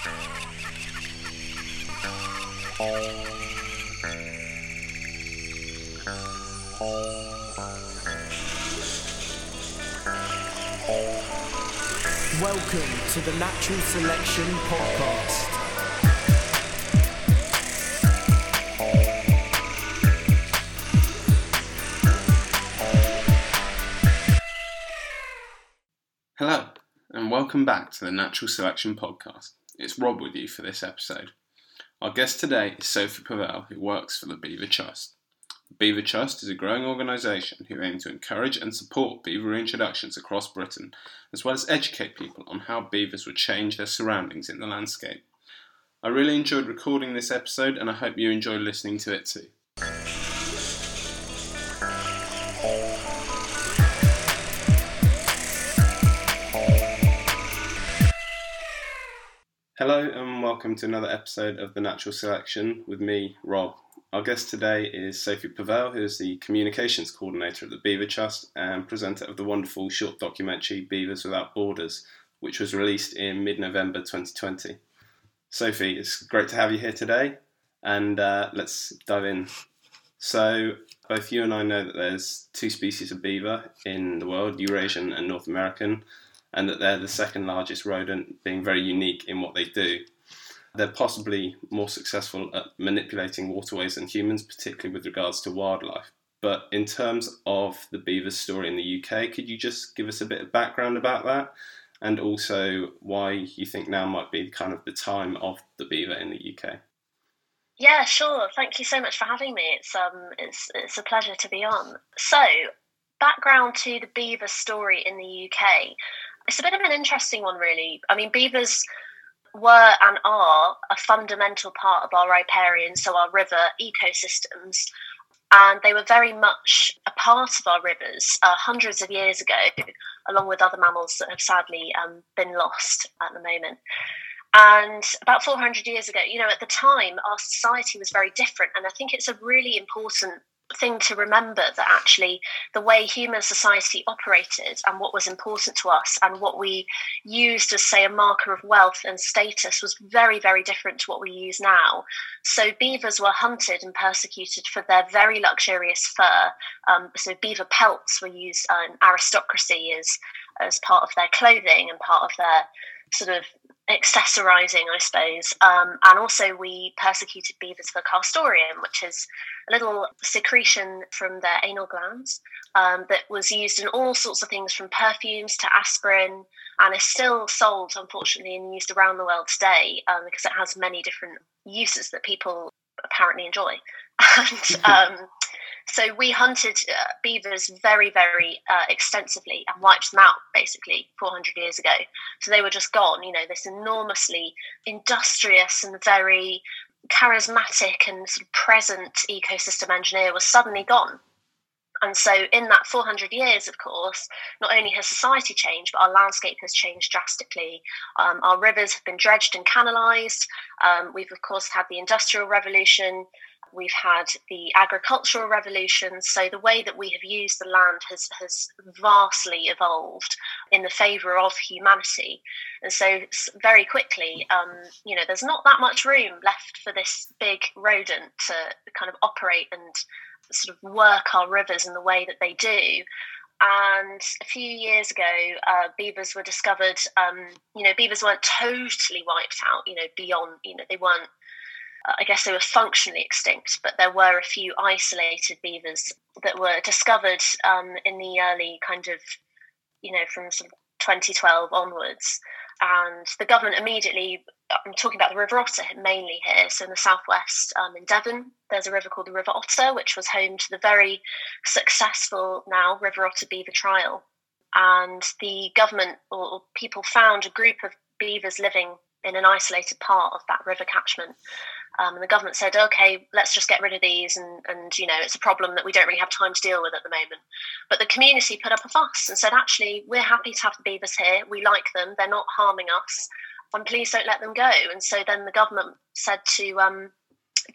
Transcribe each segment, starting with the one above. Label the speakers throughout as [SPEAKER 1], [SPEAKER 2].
[SPEAKER 1] Welcome to the Natural Selection Podcast.
[SPEAKER 2] Hello, and welcome back to the Natural Selection Podcast. It's Rob with you for this episode. Our guest today is Sophie Pavelle, who works for the Beaver Trust. The Beaver Trust is a growing organisation who aim to encourage and support beaver reintroductions across Britain, as well as educate people on how beavers would change their surroundings in the landscape. I really enjoyed recording this episode, and I hope you enjoy listening to it too. Hello and welcome to another episode of The Natural Selection with me, Rob. Our guest today is Sophie Pavelle, who is the Communications Coordinator at the Beaver Trust and presenter of the wonderful short documentary Beavers Without Borders, which was released in mid November 2020. Sophie, it's great to have you here today and uh, let's dive in. So, both you and I know that there's two species of beaver in the world Eurasian and North American and that they're the second largest rodent, being very unique in what they do. They're possibly more successful at manipulating waterways than humans, particularly with regards to wildlife. But in terms of the beaver's story in the UK, could you just give us a bit of background about that? And also why you think now might be kind of the time of the beaver in the UK?
[SPEAKER 3] Yeah, sure. Thank you so much for having me. It's um, it's it's a pleasure to be on. So, background to the beaver story in the UK. It's a bit of an interesting one, really. I mean, beavers were and are a fundamental part of our riparian, so our river ecosystems. And they were very much a part of our rivers uh, hundreds of years ago, along with other mammals that have sadly um, been lost at the moment. And about 400 years ago, you know, at the time, our society was very different. And I think it's a really important thing to remember that actually the way human society operated and what was important to us and what we used as say a marker of wealth and status was very very different to what we use now so beavers were hunted and persecuted for their very luxurious fur um, so beaver pelts were used in aristocracy as as part of their clothing and part of their sort of accessorizing, I suppose. Um, and also, we persecuted beavers for castoreum, which is little secretion from their anal glands um, that was used in all sorts of things from perfumes to aspirin and is still sold, unfortunately, and used around the world today um, because it has many different uses that people apparently enjoy. and um, so we hunted uh, beavers very, very uh, extensively and wiped them out basically 400 years ago. So they were just gone. You know, this enormously industrious and very charismatic and sort of present ecosystem engineer was suddenly gone. And so, in that 400 years, of course, not only has society changed, but our landscape has changed drastically. Um, our rivers have been dredged and canalised. Um, we've, of course, had the Industrial Revolution. We've had the agricultural revolution. So the way that we have used the land has, has vastly evolved in the favour of humanity. And so very quickly, um, you know, there's not that much room left for this big rodent to kind of operate and sort of work our rivers in the way that they do. And a few years ago, uh, beavers were discovered. Um, you know, beavers weren't totally wiped out. You know, beyond. You know, they weren't I guess they were functionally extinct, but there were a few isolated beavers that were discovered um, in the early kind of, you know, from sort of 2012 onwards. And the government immediately, I'm talking about the River Otter mainly here. So in the southwest, um, in Devon, there's a river called the River Otter, which was home to the very successful now River Otter Beaver Trial. And the government or people found a group of beavers living in an isolated part of that river catchment. Um, and the government said, okay, let's just get rid of these. And, and, you know, it's a problem that we don't really have time to deal with at the moment. But the community put up a fuss and said, actually, we're happy to have the beavers here. We like them. They're not harming us. And please don't let them go. And so then the government said to, um,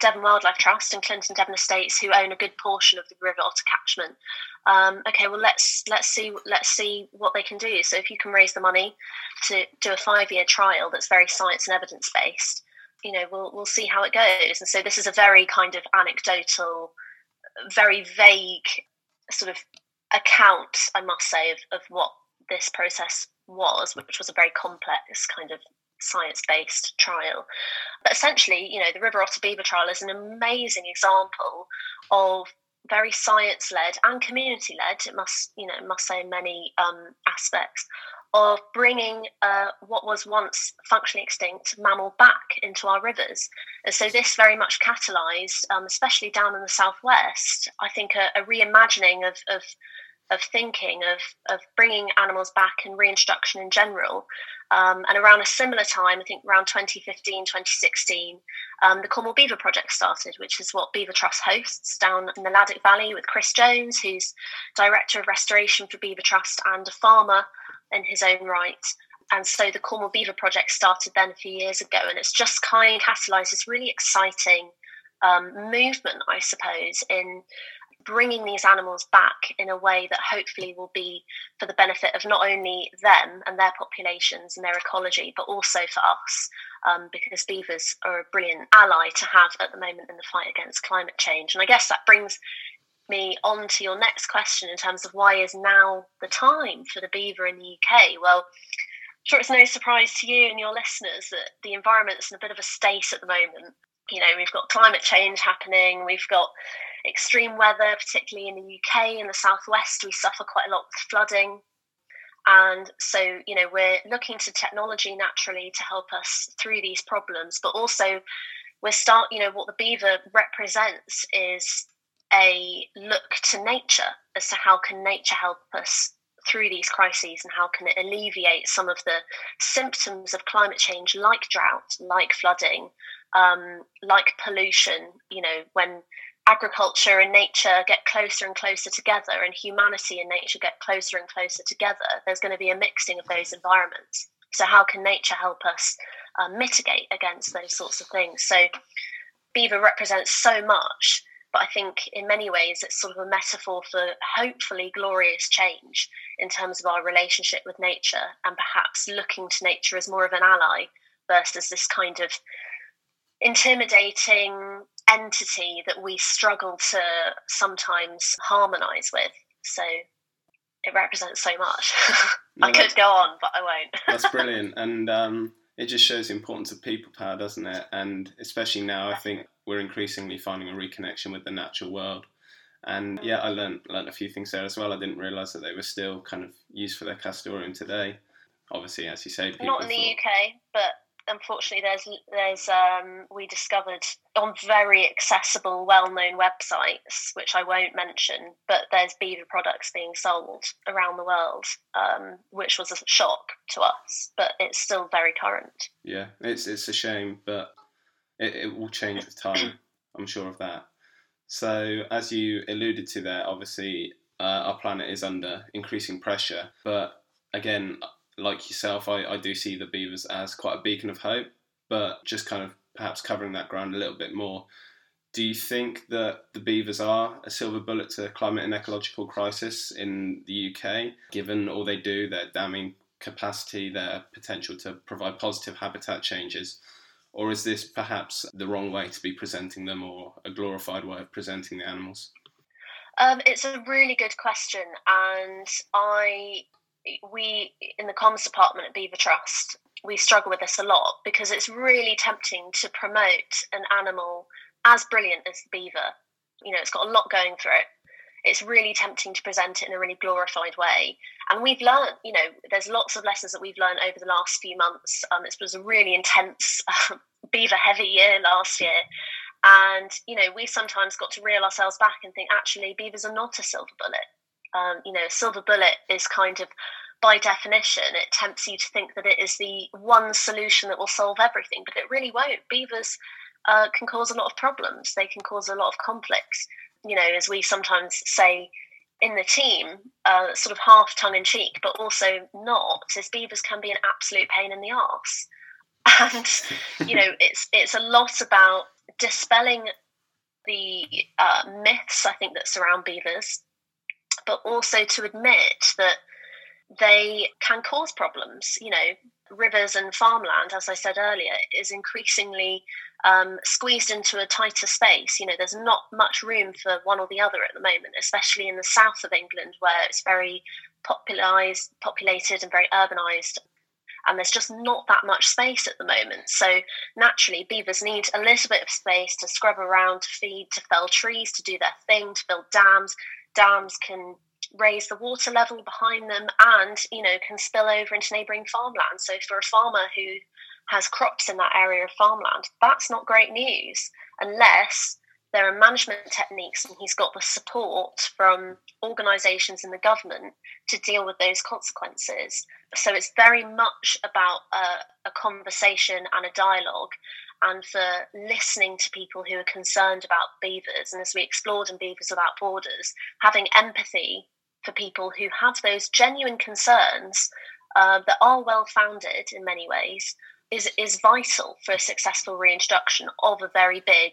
[SPEAKER 3] Devon Wildlife Trust and Clinton Devon Estates, who own a good portion of the river otter catchment. Um, okay, well let's let's see let's see what they can do. So if you can raise the money to do a five year trial that's very science and evidence based, you know we'll we'll see how it goes. And so this is a very kind of anecdotal, very vague sort of account, I must say, of, of what this process was, which was a very complex kind of science based trial. But essentially, you know, the River Otter Beaver trial is an amazing example of very science led and community led, it must, you know, must say in many um, aspects, of bringing uh, what was once functionally extinct mammal back into our rivers. And so this very much catalysed, um, especially down in the southwest, I think a, a reimagining of, of of thinking of of bringing animals back and reintroduction in general. Um, and around a similar time, I think around 2015, 2016, um, the Cornwall Beaver Project started, which is what Beaver Trust hosts down in the Ladock Valley with Chris Jones, who's Director of Restoration for Beaver Trust and a farmer in his own right. And so the Cornwall Beaver Project started then a few years ago, and it's just kind of catalysed this really exciting um, movement, I suppose, in bringing these animals back in a way that hopefully will be for the benefit of not only them and their populations and their ecology, but also for us, um, because beavers are a brilliant ally to have at the moment in the fight against climate change. And I guess that brings me on to your next question in terms of why is now the time for the beaver in the UK? Well, I'm sure it's no surprise to you and your listeners that the environment's in a bit of a state at the moment. You know, we've got climate change happening, we've got extreme weather, particularly in the UK in the southwest, we suffer quite a lot with flooding. And so, you know, we're looking to technology naturally to help us through these problems, but also we're start, you know, what the beaver represents is a look to nature as to how can nature help us through these crises and how can it alleviate some of the symptoms of climate change like drought like flooding um, like pollution you know when agriculture and nature get closer and closer together and humanity and nature get closer and closer together, there's going to be a mixing of those environments. So, how can nature help us uh, mitigate against those sorts of things? So, beaver represents so much, but I think in many ways it's sort of a metaphor for hopefully glorious change in terms of our relationship with nature and perhaps looking to nature as more of an ally versus this kind of intimidating entity that we struggle to sometimes harmonize with. So it represents so much. No, I could go on, but I won't.
[SPEAKER 2] that's brilliant. And um, it just shows the importance of people power, doesn't it? And especially now, I think we're increasingly finding a reconnection with the natural world. And yeah, I learned, learned a few things there as well. I didn't realise that they were still kind of used for their castoreum today. Obviously, as you say,
[SPEAKER 3] not in the thought, UK, but unfortunately there's there's um, we discovered on very accessible well-known websites which i won't mention but there's beaver products being sold around the world um, which was a shock to us but it's still very current
[SPEAKER 2] yeah it's it's a shame but it, it will change with time i'm sure of that so as you alluded to there obviously uh, our planet is under increasing pressure but again like yourself, I, I do see the Beavers as quite a beacon of hope, but just kind of perhaps covering that ground a little bit more. Do you think that the beavers are a silver bullet to the climate and ecological crisis in the UK, given all they do, their damming capacity, their potential to provide positive habitat changes? Or is this perhaps the wrong way to be presenting them or a glorified way of presenting the animals?
[SPEAKER 3] Um, it's a really good question, and I we in the comms department at Beaver Trust we struggle with this a lot because it's really tempting to promote an animal as brilliant as the beaver. You know, it's got a lot going for it. It's really tempting to present it in a really glorified way. And we've learned, you know, there's lots of lessons that we've learned over the last few months. Um, it was a really intense uh, beaver heavy year last year. And, you know, we sometimes got to reel ourselves back and think, actually, beavers are not a silver bullet um, you know, silver bullet is kind of by definition, it tempts you to think that it is the one solution that will solve everything, but it really won't. Beavers uh, can cause a lot of problems. They can cause a lot of conflicts. You know, as we sometimes say in the team, uh, sort of half tongue in cheek, but also not, is beavers can be an absolute pain in the arse. And you know, it's it's a lot about dispelling the uh, myths I think that surround beavers, but also to admit that they can cause problems. You know, rivers and farmland, as I said earlier, is increasingly um, squeezed into a tighter space. You know, there's not much room for one or the other at the moment, especially in the south of England where it's very popularized, populated and very urbanized. And there's just not that much space at the moment. So naturally, beavers need a little bit of space to scrub around, to feed, to fell trees, to do their thing, to build dams. Dams can raise the water level behind them and you know can spill over into neighboring farmland so for a farmer who has crops in that area of farmland that's not great news unless there are management techniques and he's got the support from organizations in the government to deal with those consequences so it's very much about a, a conversation and a dialogue and for listening to people who are concerned about beavers. And as we explored in Beavers Without Borders, having empathy for people who have those genuine concerns uh, that are well founded in many ways is, is vital for a successful reintroduction of a very big,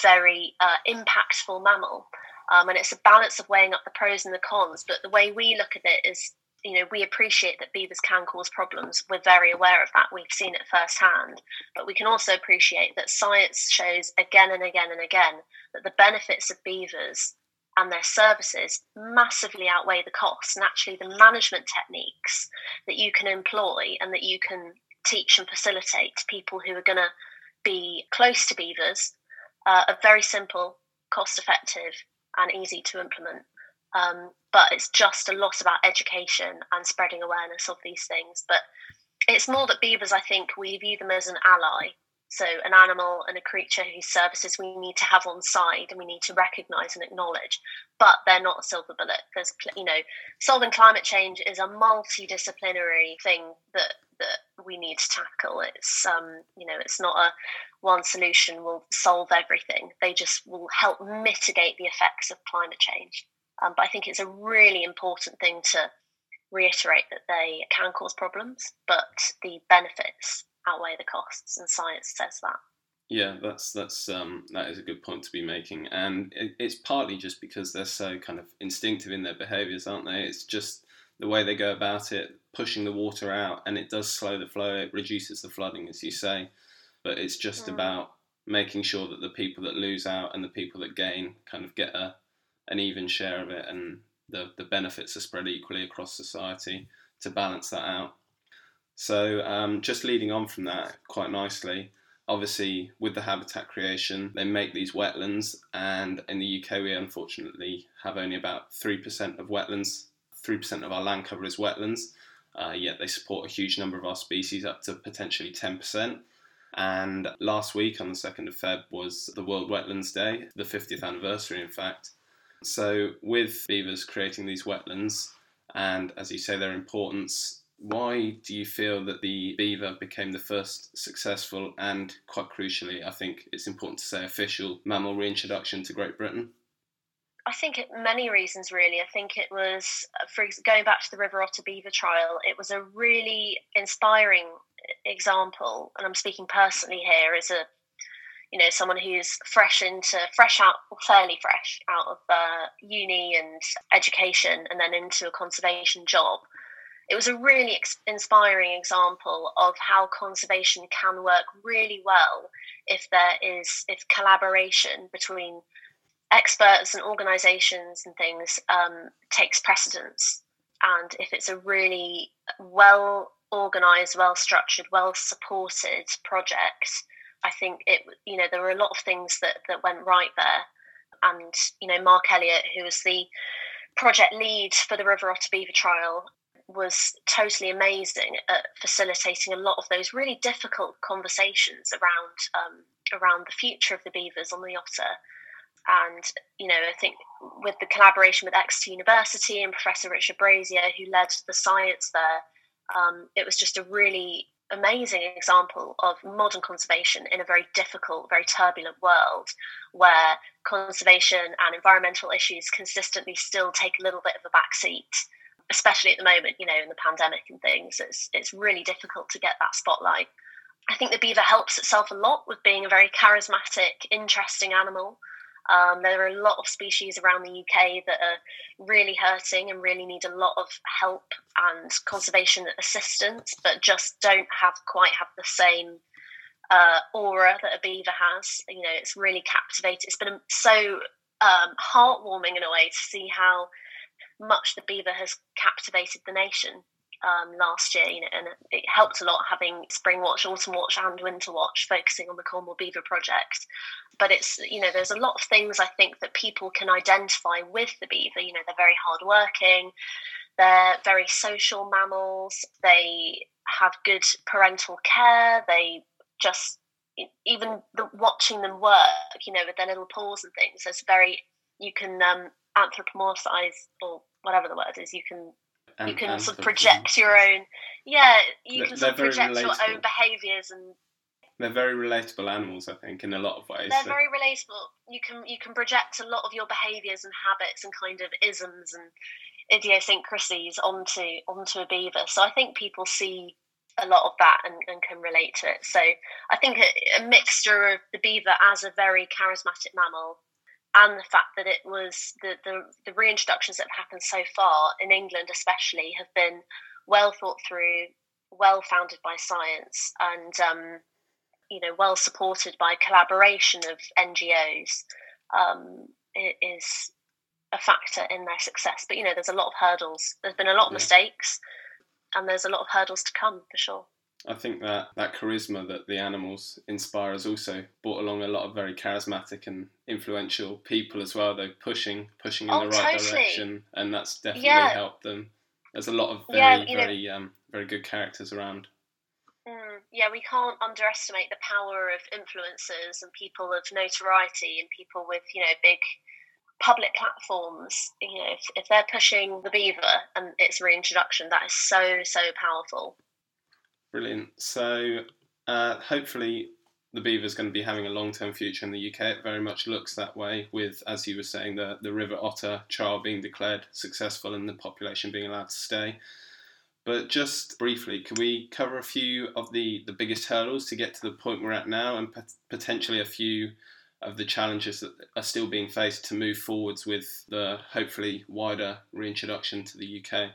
[SPEAKER 3] very uh, impactful mammal. Um, and it's a balance of weighing up the pros and the cons. But the way we look at it is, you know, we appreciate that beavers can cause problems. We're very aware of that. We've seen it firsthand. But we can also appreciate that science shows again and again and again that the benefits of beavers and their services massively outweigh the costs. And actually, the management techniques that you can employ and that you can teach and facilitate to people who are going to be close to beavers uh, are very simple, cost effective, and easy to implement. Um, but it's just a lot about education and spreading awareness of these things. But it's more that beavers, I think, we view them as an ally so, an animal and a creature whose services we need to have on side and we need to recognize and acknowledge, but they're not a silver bullet. There's, you know, solving climate change is a multidisciplinary thing that that we need to tackle. It's, um, you know, it's not a one solution will solve everything. They just will help mitigate the effects of climate change. Um, but I think it's a really important thing to reiterate that they can cause problems, but the benefits outweigh the costs, and science says that.
[SPEAKER 2] Yeah, that's that's um, that is a good point to be making, and it, it's partly just because they're so kind of instinctive in their behaviours, aren't they? It's just the way they go about it, pushing the water out, and it does slow the flow. It reduces the flooding, as you say, but it's just mm. about making sure that the people that lose out and the people that gain kind of get a an even share of it, and the the benefits are spread equally across society to balance that out. So, um, just leading on from that quite nicely, obviously, with the habitat creation, they make these wetlands, and in the UK, we unfortunately have only about 3% of wetlands, 3% of our land cover is wetlands, uh, yet they support a huge number of our species, up to potentially 10%. And last week, on the 2nd of Feb, was the World Wetlands Day, the 50th anniversary, in fact. So, with beavers creating these wetlands, and as you say, their importance why do you feel that the beaver became the first successful and, quite crucially, I think it's important to say, official mammal reintroduction to Great Britain?
[SPEAKER 3] I think it, many reasons, really. I think it was, for going back to the River Otter beaver trial, it was a really inspiring example, and I'm speaking personally here as a, you know, someone who's fresh into, fresh out, fairly fresh out of uh, uni and education, and then into a conservation job it was a really ex- inspiring example of how conservation can work really well if there is if collaboration between experts and organizations and things um, takes precedence. And if it's a really well organized well structured well supported project i think it you know there were a lot of things that that went right there. And you know mark elliott who was the project lead for the river otter beaver trial was totally amazing at facilitating a lot of those really difficult conversations around um, around the future of the beavers on the otter. And you know, I think with the collaboration with Exeter University and Professor Richard Brazier, who led the science there, um, it was just a really amazing example of modern conservation in a very difficult, very turbulent world where conservation and environmental issues consistently still take a little bit of a backseat especially at the moment, you know, in the pandemic and things, it's it's really difficult to get that spotlight. I think the beaver helps itself a lot with being a very charismatic, interesting animal. Um, there are a lot of species around the UK that are really hurting and really need a lot of help and conservation assistance, but just don't have quite have the same uh, aura that a beaver has. You know, it's really captivating. It's been so um, heartwarming in a way to see how much the beaver has captivated the nation um, last year, you know, and it helped a lot having Springwatch, Autumn Watch, and Winterwatch focusing on the Cornwall Beaver Project. But it's, you know, there's a lot of things I think that people can identify with the beaver. You know, they're very hardworking, they're very social mammals, they have good parental care, they just, even the, watching them work, you know, with their little paws and things, it's very, you can um, anthropomorphize, or whatever the word is, you can you can sort of project your own yeah you can sort of project relatable. your own behaviors and
[SPEAKER 2] they're very relatable animals i think in a lot of ways
[SPEAKER 3] they're so. very relatable you can you can project a lot of your behaviors and habits and kind of isms and idiosyncrasies onto onto a beaver so i think people see a lot of that and, and can relate to it so i think a, a mixture of the beaver as a very charismatic mammal and the fact that it was the, the, the reintroductions that have happened so far in England, especially, have been well thought through, well founded by science, and um, you know, well supported by collaboration of NGOs. Um, it is a factor in their success. But you know, there's a lot of hurdles. There's been a lot of yeah. mistakes, and there's a lot of hurdles to come for sure.
[SPEAKER 2] I think that that charisma that the animals inspire has also brought along a lot of very charismatic and influential people as well. They're pushing pushing in oh, the right totally. direction, and that's definitely yeah. helped them. There's a lot of very yeah, very know, um, very good characters around.
[SPEAKER 3] Mm, yeah, we can't underestimate the power of influencers and people of notoriety and people with you know big public platforms. You know, if, if they're pushing the beaver and its reintroduction, that is so so powerful.
[SPEAKER 2] Brilliant. So uh, hopefully the beaver is going to be having a long-term future in the UK. It very much looks that way, with as you were saying, the the river otter trial being declared successful and the population being allowed to stay. But just briefly, can we cover a few of the, the biggest hurdles to get to the point we're at now, and potentially a few of the challenges that are still being faced to move forwards with the hopefully wider reintroduction to the UK?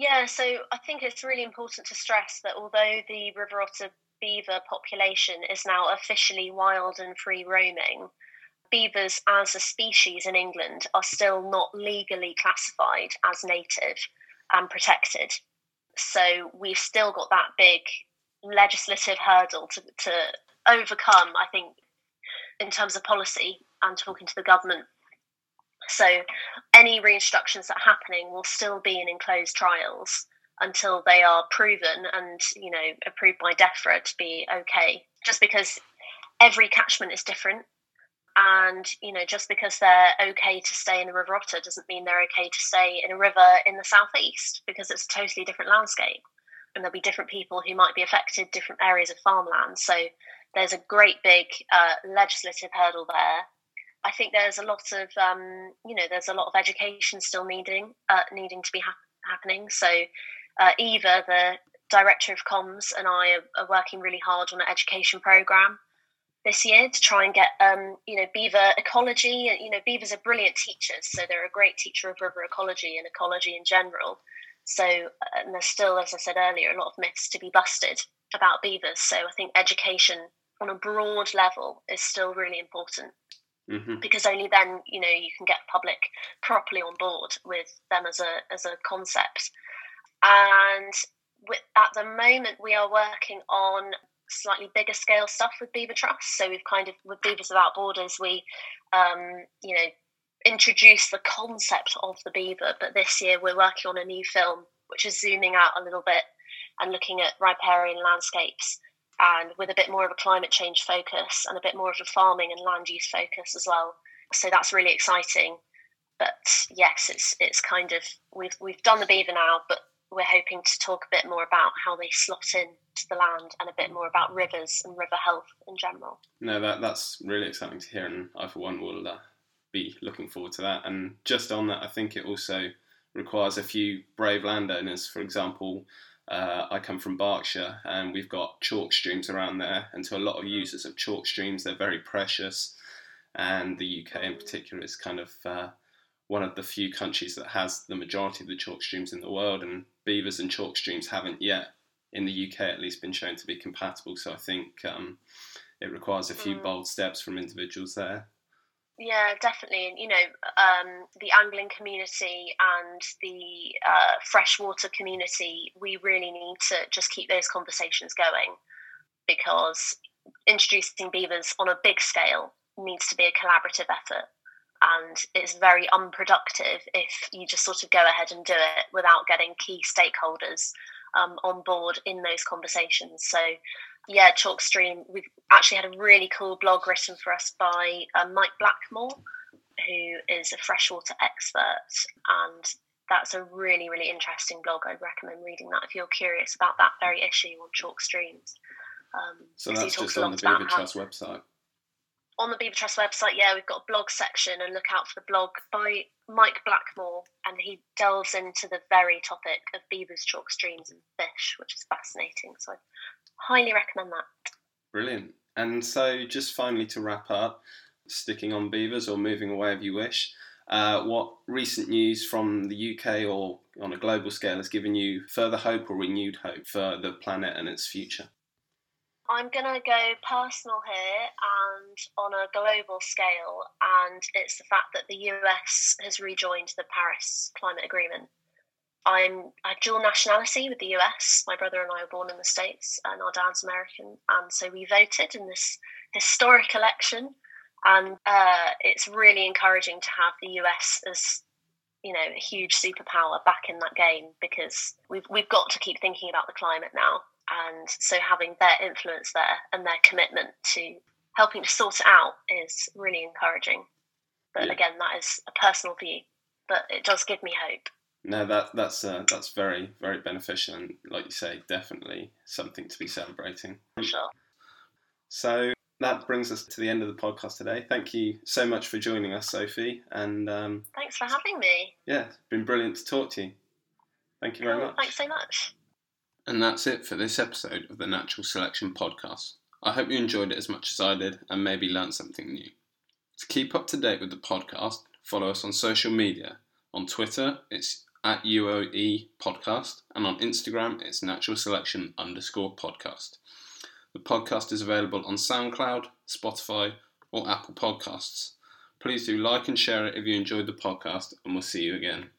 [SPEAKER 3] Yeah, so I think it's really important to stress that although the river otter beaver population is now officially wild and free roaming, beavers as a species in England are still not legally classified as native and protected. So we've still got that big legislative hurdle to, to overcome, I think, in terms of policy and talking to the government so any reintroductions that are happening will still be in enclosed trials until they are proven and you know approved by DEFRA to be okay. Just because every catchment is different, and you know just because they're okay to stay in the river otter doesn't mean they're okay to stay in a river in the southeast because it's a totally different landscape, and there'll be different people who might be affected, different areas of farmland. So there's a great big uh, legislative hurdle there I think there's a lot of um, you know there's a lot of education still needing uh, needing to be ha- happening. So uh, Eva, the director of comms, and I are, are, working really hard on an education program this year to try and get um, you know beaver ecology. You know beavers are brilliant teachers, so they're a great teacher of river ecology and ecology in general. So uh, and there's still, as I said earlier, a lot of myths to be busted about beavers. So I think education on a broad level is still really important mm-hmm. because only then you know you can get public properly on board with them as a as a concept. And with, at the moment, we are working on slightly bigger scale stuff with Beaver Trust. So we've kind of with Beavers Without Borders, we um, you know introduce the concept of the beaver, but this year we're working on a new film which is zooming out a little bit and looking at riparian landscapes and with a bit more of a climate change focus and a bit more of a farming and land use focus as well. So that's really exciting. But yes, it's it's kind of we've we've done the beaver now, but we're hoping to talk a bit more about how they slot in to the land and a bit more about rivers and river health in general.
[SPEAKER 2] No, that that's really exciting to hear, and I for one will uh, be looking forward to that. And just on that, I think it also requires a few brave landowners. For example, Uh, I come from Berkshire and we've got chalk streams around there. And to a lot of users of chalk streams, they're very precious. And the UK in particular is kind of uh, one of the few countries that has the majority of the chalk streams in the world. And beavers and chalk streams haven't yet, in the UK at least, been shown to be compatible. So I think um, it requires a few
[SPEAKER 3] Mm.
[SPEAKER 2] bold steps from individuals there.
[SPEAKER 3] Yeah, definitely. And you know, um, the angling community and the uh, freshwater community, we really need to just keep those conversations going because introducing beavers on a big scale needs to be a collaborative effort. And it's very unproductive if you just sort of go ahead and do it without getting key stakeholders um, on board in those conversations. So, yeah, Chalk Stream, we've actually had a really cool blog written for us by uh, Mike Blackmore, who is a freshwater expert. And that's a really, really interesting blog. I'd recommend reading that if you're curious about that very issue on chalk streams. Um,
[SPEAKER 2] So that's just on the Beaver
[SPEAKER 3] how-
[SPEAKER 2] Trust website.
[SPEAKER 3] on the Beaver Trust website, yeah, we've got a blog section and look out for the blog by Mike Blackmore, and he delves into the very topic of beavers, chalk streams, and fish, which is fascinating. So I highly recommend that.
[SPEAKER 2] Brilliant. And so, just finally to wrap up, sticking on beavers or moving away if you wish, uh, what recent news from the UK or on a global scale has given you further hope or renewed hope for the planet and its future?
[SPEAKER 3] I'm going to go personal here and on a global scale, and it's the fact that the US has rejoined the Paris Climate Agreement. I'm I have dual nationality with the US. My brother and I were born in the States, and our dad's American, and so we voted in this historic election. And uh, it's really encouraging to have the US as you know a huge superpower back in that game because we've we've got to keep thinking about the climate now and so having their influence there and their commitment to helping to sort it out is really encouraging. But
[SPEAKER 2] Yeah.
[SPEAKER 3] again, that is a personal view, but it does give me hope.
[SPEAKER 2] No, that that's uh, that's very very beneficial and, like you say, definitely something to be celebrating.
[SPEAKER 3] For sure.
[SPEAKER 2] So that brings us to the end of the podcast today. Thank you so much for joining us, Sophie, and um,
[SPEAKER 3] Thanks for having me.
[SPEAKER 2] yeah, it's been brilliant to talk to you. Thank you very
[SPEAKER 3] Cool.
[SPEAKER 2] much.
[SPEAKER 3] Thanks so much.
[SPEAKER 2] And that's it for this episode of the Natural Selection Podcast. I hope you enjoyed it as much as I did and maybe learned something new. To keep up to date with the podcast, follow us on social media. On Twitter, it's at UOE Podcast, and on Instagram, it's Natural Selection underscore podcast. The podcast is available on SoundCloud, Spotify, or Apple Podcasts. Please do like and share it if you enjoyed the podcast, and we'll see you again.